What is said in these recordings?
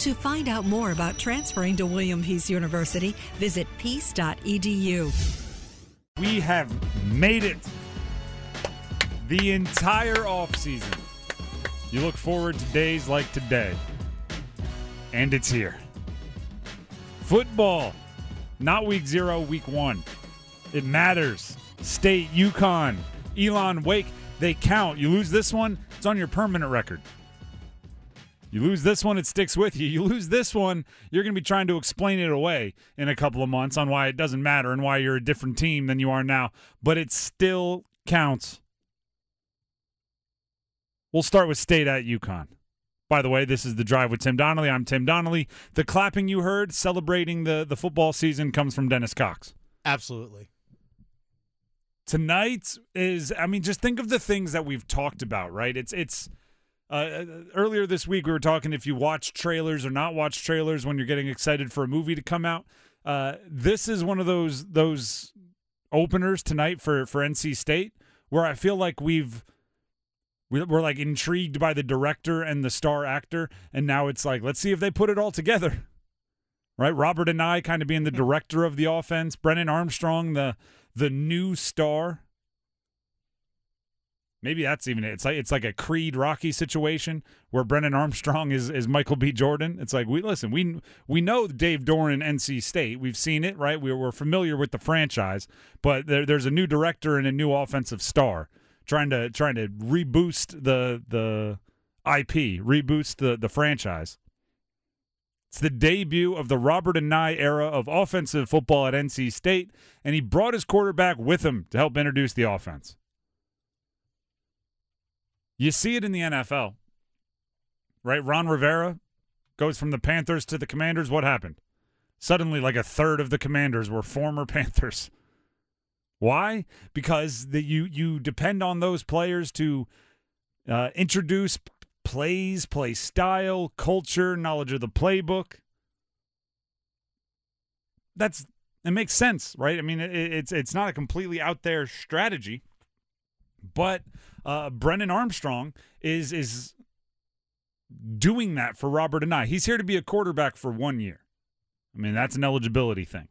To find out more about transferring to William Peace University, visit peace.edu. We have made it the entire off season. You look forward to days like today, and it's here. Football, not week zero, week one. It matters. State, UConn, Elon, Wake, they count. You lose this one, it's on your permanent record. You lose this one, it sticks with you. You lose this one, you're going to be trying to explain it away in a couple of months on why it doesn't matter and why you're a different team than you are now. But it still counts. We'll start with state at UConn. By the way, this is the drive with Tim Donnelly. I'm Tim Donnelly. The clapping you heard celebrating the, the football season comes from Dennis Cox. Absolutely. Tonight is I mean, just think of the things that we've talked about, right? It's it's uh, earlier this week, we were talking if you watch trailers or not watch trailers when you're getting excited for a movie to come out. Uh, this is one of those those openers tonight for for NC State where I feel like we've we're like intrigued by the director and the star actor, and now it's like let's see if they put it all together. Right, Robert Anae kind of being the director of the offense, Brennan Armstrong the the new star Maybe that's even it. It's like it's like a Creed Rocky situation where Brennan Armstrong is is Michael B. Jordan. It's like we listen, we we know Dave Doeren, NC State. We've seen it, right? We, we're familiar with the franchise, but there, there's a new director and a new offensive star trying to trying to reboost the the IP, reboost the the franchise. It's the debut of the Robert Anae era of offensive football at NC State, and he brought his quarterback with him to help introduce the offense. You see it in the NFL, right? Ron Rivera goes from the Panthers to the Commanders. What happened? Suddenly, like a third of the Commanders were former Panthers. Why? Because the, you you depend on those players to uh, introduce plays, play style, culture, knowledge of the playbook. That's it makes sense, right? I mean, it, it's it's not a completely out there strategy, but uh, Brennan Armstrong is is doing that for Robert Anae. He's here to be a quarterback for one year. I mean, that's an eligibility thing.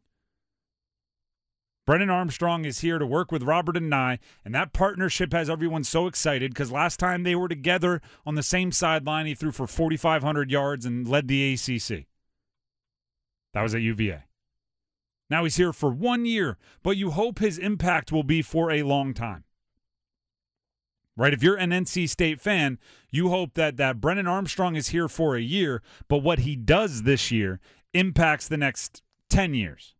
Brennan Armstrong is here to work with Robert Anae, and that partnership has everyone so excited because last time they were together on the same sideline, he threw for 4,500 yards and led the ACC. That was at UVA. Now he's here for one year, but you hope his impact will be for a long time right? If you're an NC State fan, you hope that that Brennan Armstrong is here for a year, but what he does this year impacts the next 10 years.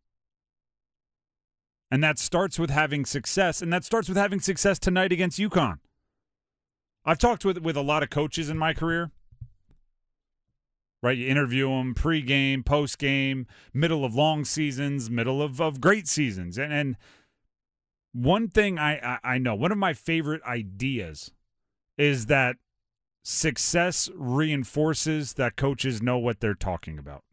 And that starts with having success, and that starts with having success tonight against UConn. I've talked with with a lot of coaches in my career. Right, you interview them pre-game, post-game, middle of long seasons, middle of, of great seasons, and and one thing I, I, I know, one of my favorite ideas is that success reinforces that coaches know what they're talking about.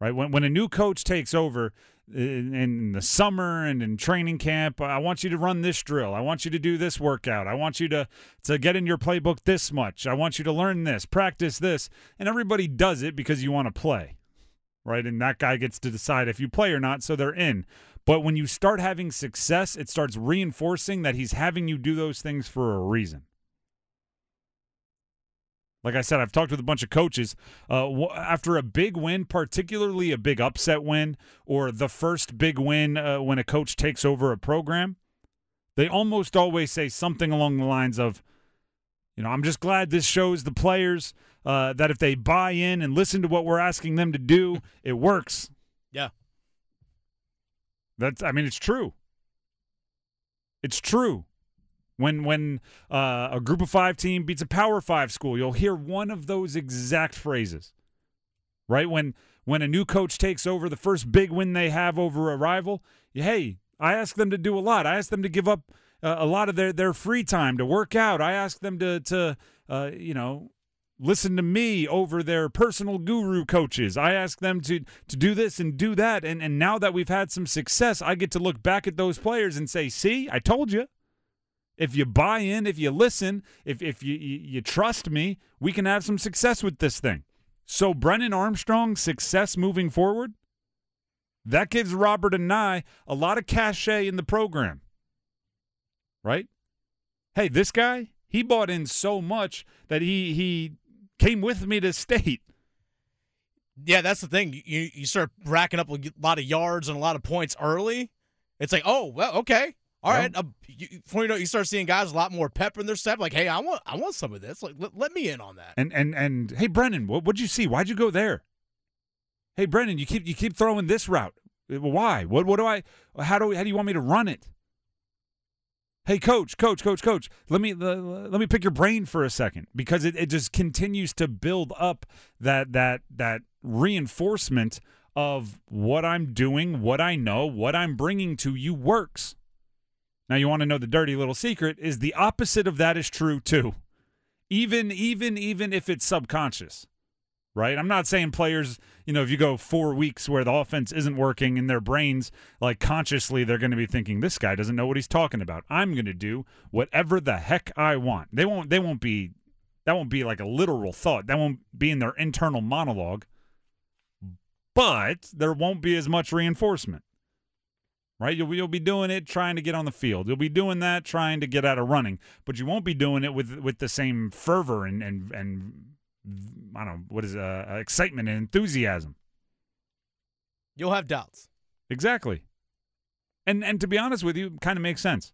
Right? When when a new coach takes over in, in, the summer and in training camp, I want you to run this drill. I want you to do this workout. I want you to to get in your playbook this much. I want you to learn this, practice this. And everybody does it because you want to play. Right? And that guy gets to decide if you play or not, so they're in. But when you start having success, it starts reinforcing that he's having you do those things for a reason. Like I said, I've talked with a bunch of coaches. Uh, after a big win, particularly a big upset win, or the first big win uh, when a coach takes over a program, they almost always say something along the lines of, you know, I'm just glad this shows the players uh, that if they buy in and listen to what we're asking them to do, it works. That's I mean it's true. It's true. When when uh, a group of five team beats a power five school, you'll hear one of those exact phrases. Right when when a new coach takes over the first big win they have over a rival, hey, I ask them to do a lot. I ask them to give up uh, a lot of their, their free time to work out. I ask them to to uh, you know listen to me over their personal guru coaches. I ask them to to do this and do that. And and now that we've had some success, I get to look back at those players and say, "See, I told you." If you buy in, if you listen, if if you, you, you trust me, we can have some success with this thing. So Brennan Armstrong success moving forward, that gives Robert Anae a lot of cachet in the program. Right? Hey, this guy, he bought in so much that he he came with me to state. Yeah, that's the thing. You you start racking up a lot of yards and a lot of points early. It's like, oh well, okay, all right. Uh, you, before you know, you start seeing guys a lot more pepper in their step. Like, hey, I want, I want some of this. Like, let, let me in on that. And and and hey, Brennan, what what'd you see? Why'd you go there? Hey, Brennan, you keep you keep throwing this route. Why? What what do I? How do how do you want me to run it? Hey, coach, coach, coach, coach. Let me let, me pick your brain for a second because it, it just continues to build up that that that reinforcement of what I'm doing, what I know, what I'm bringing to you works. Now you want to know the dirty little secret is the opposite of that is true too. Even even even if it's subconscious. Right? I'm not saying players, you know, if you go 4 weeks where the offense isn't working in their brains, like consciously they're going to be thinking this guy doesn't know what he's talking about. I'm going to do whatever the heck I want. They won't they won't be that won't be like a literal thought. That won't be in their internal monologue. But there won't be as much reinforcement right? You'll, you'll be doing it trying to get on the field. You'll be doing that trying to get out of running, but you won't be doing it with with the same fervor and and and I don't know what is uh, excitement and enthusiasm. You'll have doubts. Exactly. And and to be honest with you, kind of makes sense.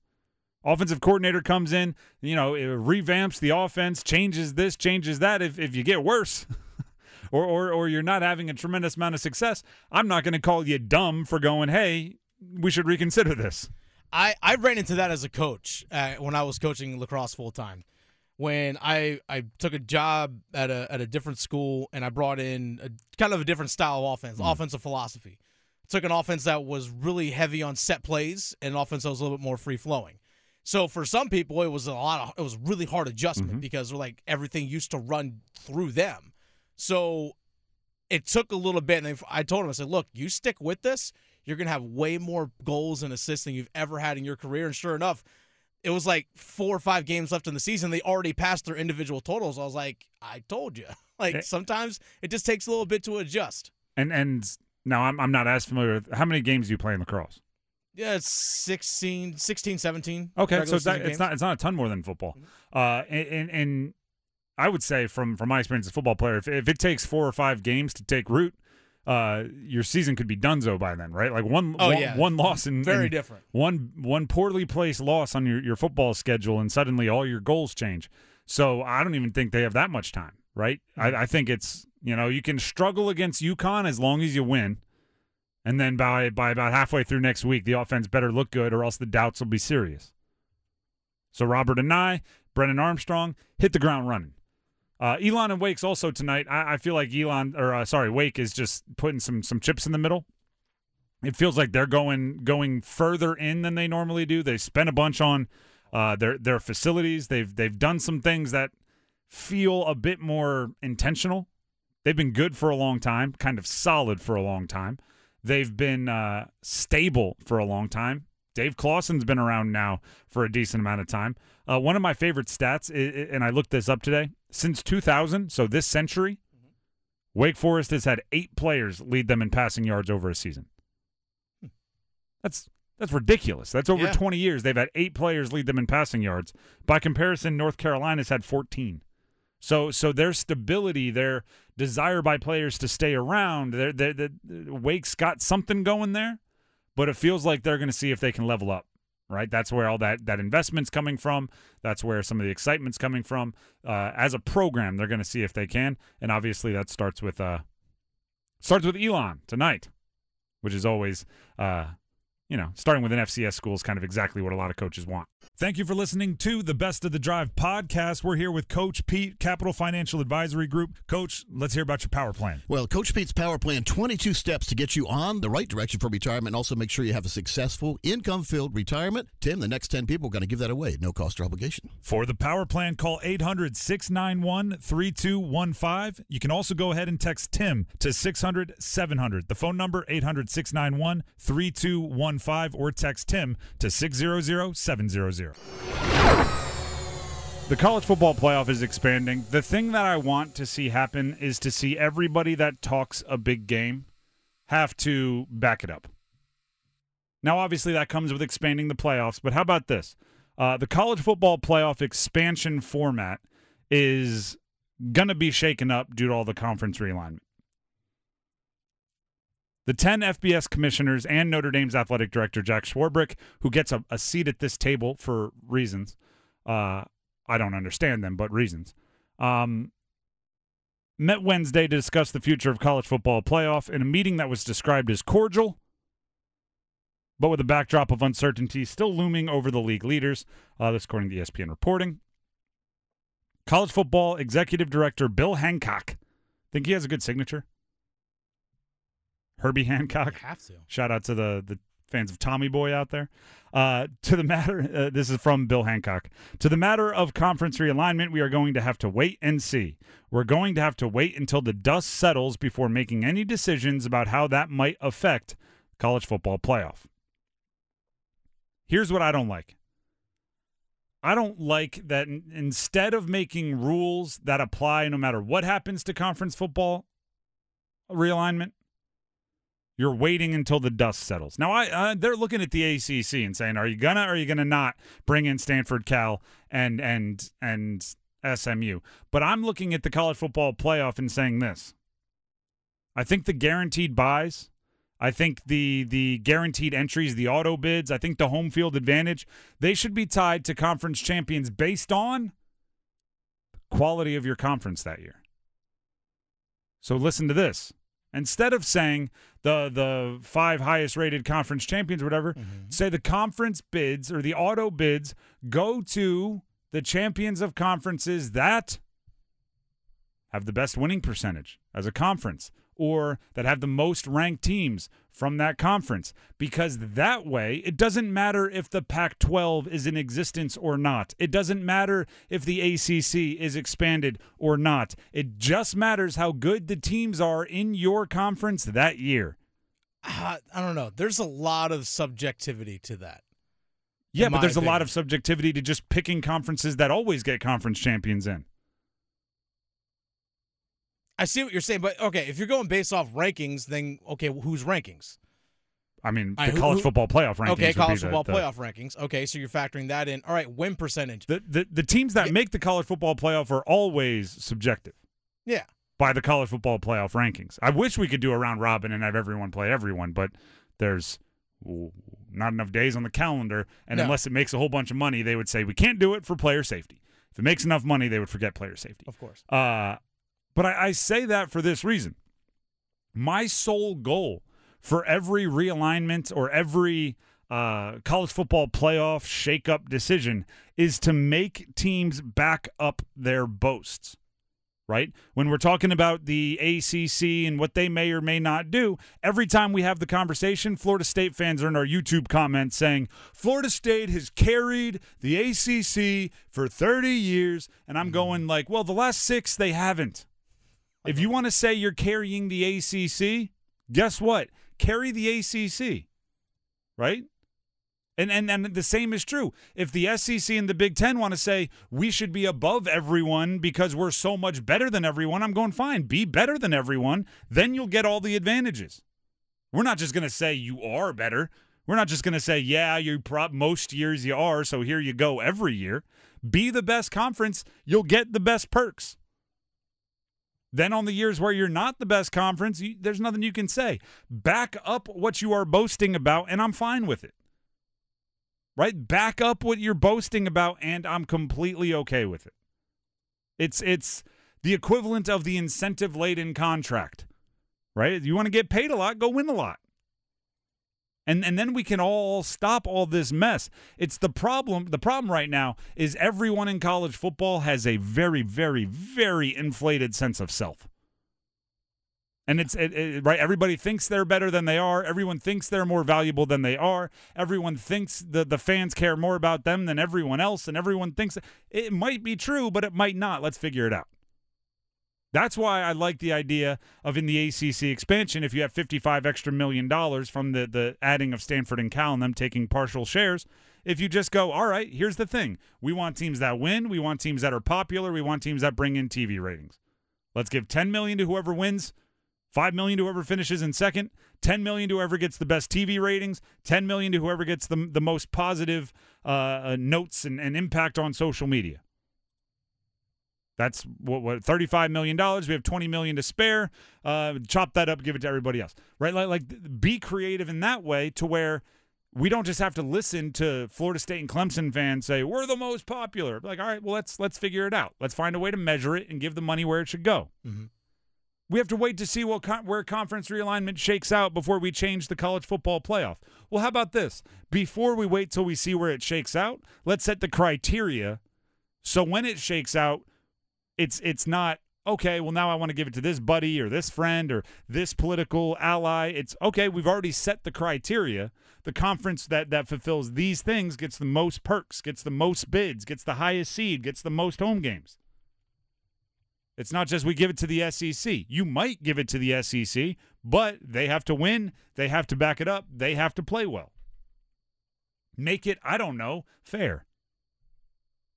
Offensive coordinator comes in, you know, revamps the offense, changes this, changes that. If if you get worse, or or or you're not having a tremendous amount of success, I'm not going to call you dumb for going, hey, we should reconsider this. I, I ran into that as a coach uh, when I was coaching lacrosse full time. When I, I took a job at a at a different school and I brought in a kind of a different style of offense, mm. offensive philosophy. took an offense that was really heavy on set plays and an offense that was a little bit more free flowing. So for some people, it was a lot of it was really hard adjustment mm-hmm. because like everything used to run through them. So it took a little bit, and I told him I said, "Look, you stick with this." you're going to have way more goals and assists than you've ever had in your career. And sure enough, it was like four or five games left in the season. They already passed their individual totals. I was like, I told you. Like sometimes it just takes a little bit to adjust. And and now I'm I'm not as familiar with how many games do you play in lacrosse? Yeah, it's 16, 16 17. Okay, so that, it's not it's not a ton more than football. Mm-hmm. Uh, and, and I would say from from my experience as a football player, if, if it takes four or five games to take root, uh, your season could be donezo by then, right? Like one, oh, one, yeah. one loss and very different. One one poorly placed loss on your, your football schedule, and suddenly all your goals change. So I don't even think they have that much time, right? Mm-hmm. I, I think it's you know you can struggle against UConn as long as you win, and then by by about halfway through next week, the offense better look good, or else the doubts will be serious. So Robert Anae, Brennan Armstrong hit the ground running. Uh, Elon and Wake's also tonight. I, I feel like Elon or uh, sorry, Wake is just putting some some chips in the middle. It feels like they're going going further in than they normally do. They spent a bunch on uh, their their facilities. They've they've done some things that feel a bit more intentional. They've been good for a long time, kind of solid for a long time. They've been uh, stable for a long time. Dave Clawson's been around now for a decent amount of time. Uh, one of my favorite stats, and I looked this up today, since 2000, so this century, mm-hmm. Wake Forest has had eight players lead them in passing yards over a season. Hmm. That's that's ridiculous. That's over yeah. 20 years. They've had eight players lead them in passing yards. By comparison, North Carolina's had 14. So so their stability, their desire by players to stay around, their, their, their Wake's got something going there, but it feels like they're going to see if they can level up right? That's where all that that investment's coming from. That's where some of the excitement's coming from. Uh, as a program, they're going to see if they can, and obviously that starts with uh starts with Elon tonight, which is always uh you know, starting with an FCS school is kind of exactly what a lot of coaches want. Thank you for listening to the Best of the Drive podcast. We're here with Coach Pete, Capital Financial Advisory Group. Coach, let's hear about your power plan. Well, Coach Pete's Power Plan 22 steps to get you on the right direction for retirement and also make sure you have a successful, income filled retirement. Tim, the next 10 people are going to give that away, no cost or obligation. For the power plan, call 800 691 3215. You can also go ahead and text Tim to 600 700. The phone number 800 691 3215 or text Tim to 600 700. The college football playoff is expanding. The thing that I want to see happen is to see everybody that talks a big game have to back it up. Now, obviously, that comes with expanding the playoffs, but how about this? Uh, the college football playoff expansion format is going to be shaken up due to all the conference realignment. The 10 FBS commissioners and Notre Dame's athletic director, Jack Swarbrick, who gets a, a seat at this table for reasons. Uh, I don't understand them, but reasons. Um, met Wednesday to discuss the future of college football playoff in a meeting that was described as cordial, but with a backdrop of uncertainty still looming over the league leaders. Uh, this according to ESPN reporting. College football executive director Bill Hancock. Think he has a good signature? Herbie Hancock. have to. Shout out to the the fans of Tommy Boy out there. Uh, to the matter, uh, this is from Bill Hancock. To the matter of conference realignment, we are going to have to wait and see. We're going to have to wait until the dust settles before making any decisions about how that might affect college football playoff. Here's what I don't like. I don't like that instead of making rules that apply no matter what happens to conference football realignment, you're waiting until the dust settles. Now, I uh, they're looking at the ACC and saying, "Are you gonna? Are you gonna not bring in Stanford, Cal, and and and SMU?" But I'm looking at the college football playoff and saying this. I think the guaranteed byes, I think the the guaranteed entries, the auto bids, I think the home field advantage, they should be tied to conference champions based on the quality of your conference that year. So listen to this. Instead of saying the the five highest rated conference champions or whatever, mm-hmm. say the conference bids or the auto bids go to the champions of conferences that have the best winning percentage as a conference or that have the most ranked teams from that conference because that way it doesn't matter if the Pac 12 is in existence or not. It doesn't matter if the ACC is expanded or not. It just matters how good the teams are in your conference that year. Uh, I don't know. There's a lot of subjectivity to that. Yeah, but there's a lot of subjectivity to just picking conferences that always get conference champions in. I see what you're saying, but okay, if you're going based off rankings, then okay, whose rankings? I mean, the right, who- college who- football playoff rankings. would Okay, be college the- football the- playoff rankings. Okay, so you're factoring that in. All right, win percentage. The, the the teams that make the college football playoff are always subjective Yeah. by the college football playoff rankings. I wish we could do a round robin and have everyone play everyone, but there's not enough days on the calendar, and No. unless it makes a whole bunch of money, they would say we can't do it for player safety. If it makes enough money, they would forget player safety. Of course. Uh, but I, I say that for this reason. My sole goal for every realignment or every uh, college football playoff shakeup decision is to make teams back up their boasts. Right? When we're talking about the ACC and what they may or may not do, every time we have the conversation, Florida State fans are in our YouTube comments saying, Florida State has carried the ACC for 30 years. And I'm going, like, well, the last six, they haven't. If you want to say you're carrying the ACC, guess what? Carry the ACC, right? And, and and the same is true. If the SEC and the Big Ten want to say we should be above everyone because we're so much better than everyone, I'm going fine. Be better than everyone, then you'll get all the advantages. We're not just going to say you are better. We're not just going to say yeah, you pro- most years you are, so here you go every year. Be the best conference, you'll get the best perks. Then on the years where you're not the best conference, you, there's nothing you can say. Back up what you are boasting about, and I'm fine with it. Right? Back up what you're boasting about, and I'm completely okay with it. It's it's the equivalent of the incentive laden contract. Right? You want to get paid a lot, go win a lot. And and then we can all stop all this mess. It's the problem. The problem right now is everyone in college football has a very, very, very inflated sense of self. And it's it, it, right. Everybody thinks they're better than they are. Everyone thinks they're more valuable than they are. Everyone thinks the the fans care more about them than everyone else, and everyone thinks it might be true, but it might not. Let's figure it out. That's why I like the idea of in the ACC expansion, if you have 55 extra million dollars from the, the adding of Stanford and Cal and them taking partial shares, if you just go, all right, here's the thing. We want teams that win. We want teams that are popular. We want teams that bring in TV ratings. Let's give 10 million to whoever wins, 5 million to whoever finishes in second, 10 million to whoever gets the best TV ratings, 10 million to whoever gets the, the most positive uh, uh, notes and, and impact on social media. That's what, what thirty-five million dollars. We have twenty million to spare. Uh, chop that up, give it to everybody else, right? Like, like, be creative in that way to where we don't just have to listen to Florida State and Clemson fans say we're the most popular. Like, all right, well let's let's figure it out. Let's find a way to measure it and give the money where it should go. Mhm. We have to wait to see what where conference realignment shakes out before we change the college football playoff. Well, how about this? Before we wait till we see where it shakes out, let's set the criteria so when it shakes out, it's it's not okay well now i want to give it to this buddy or this friend or this political ally. It's okay we've already set the criteria. The conference that that fulfills these things gets the most perks gets the most bids gets the highest seed gets the most home games. It's not just we give it to the sec you might give it to the sec but they have to win they have to back it up they have to play well. Make it i don't know fair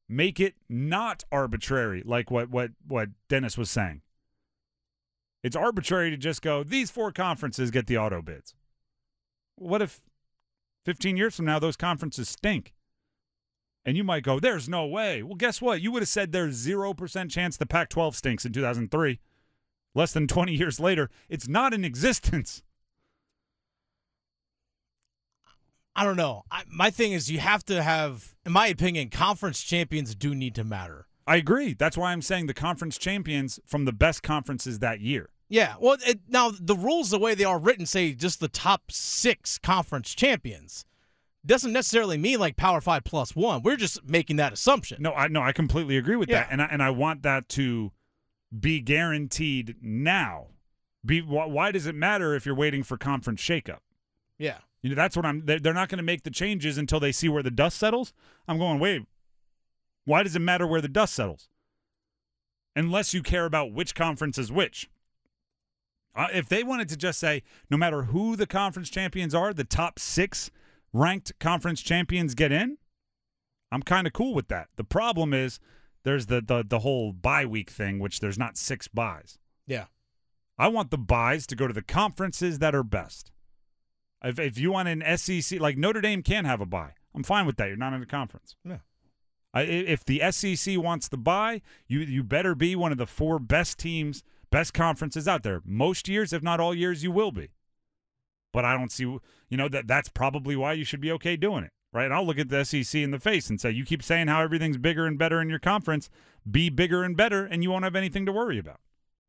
make it not arbitrary like what what what Dennis was saying. It's arbitrary to just go these four conferences get the auto bids. What if 15 years from now those conferences stink? And you might go there's no way. Well, guess what? You would have said there's 0% chance the Pac-12 stinks in 2003. Less than 20 years later, it's not in existence. I don't know. I, my thing is, you have to have, in my opinion, conference champions do need to matter. I agree. That's why I'm saying the conference champions from the best conferences that year. Yeah. Well, it, now the rules, the way they are written, say just the top six conference champions. Doesn't necessarily mean like Power Five plus one. We're just making that assumption. No, I no, I completely agree with Yeah. that, and I, and I want that to be guaranteed now. Be why, why does it matter if you're waiting for conference shakeup? Yeah. You know, that's what I'm. They're, not going to make the changes until they see where the dust settles. I'm going. Wait, why does it matter where the dust settles? Unless you care about which conference is which. Uh, if they wanted to just say, no matter who the conference champions are, the top six ranked conference champions get in, I'm kind of cool with that. The problem is there's the, the the whole bye week thing, which there's not six byes. Yeah. I want the byes to go to the conferences that are best. If, if you want an SEC, like Notre Dame can have a bye, I'm fine with that. You're not in a conference. Yeah. I, if the SEC wants the bye, you you better be one of the four best teams, best conferences out there. Most years, if not all years, you will be. But I don't see, you know, that that's probably why you should be okay doing it, right? And I'll look at the SEC in the face and say, you keep saying how everything's bigger and better in your conference, be bigger and better, and you won't have anything to worry about.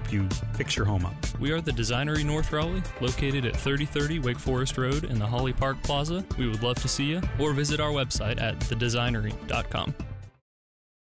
help you fix your home up. We are the Designery North Raleigh, located at 3030 Wake Forest Road in the Holly Park Plaza. We would love to see you, or visit our website at thedesignery.com.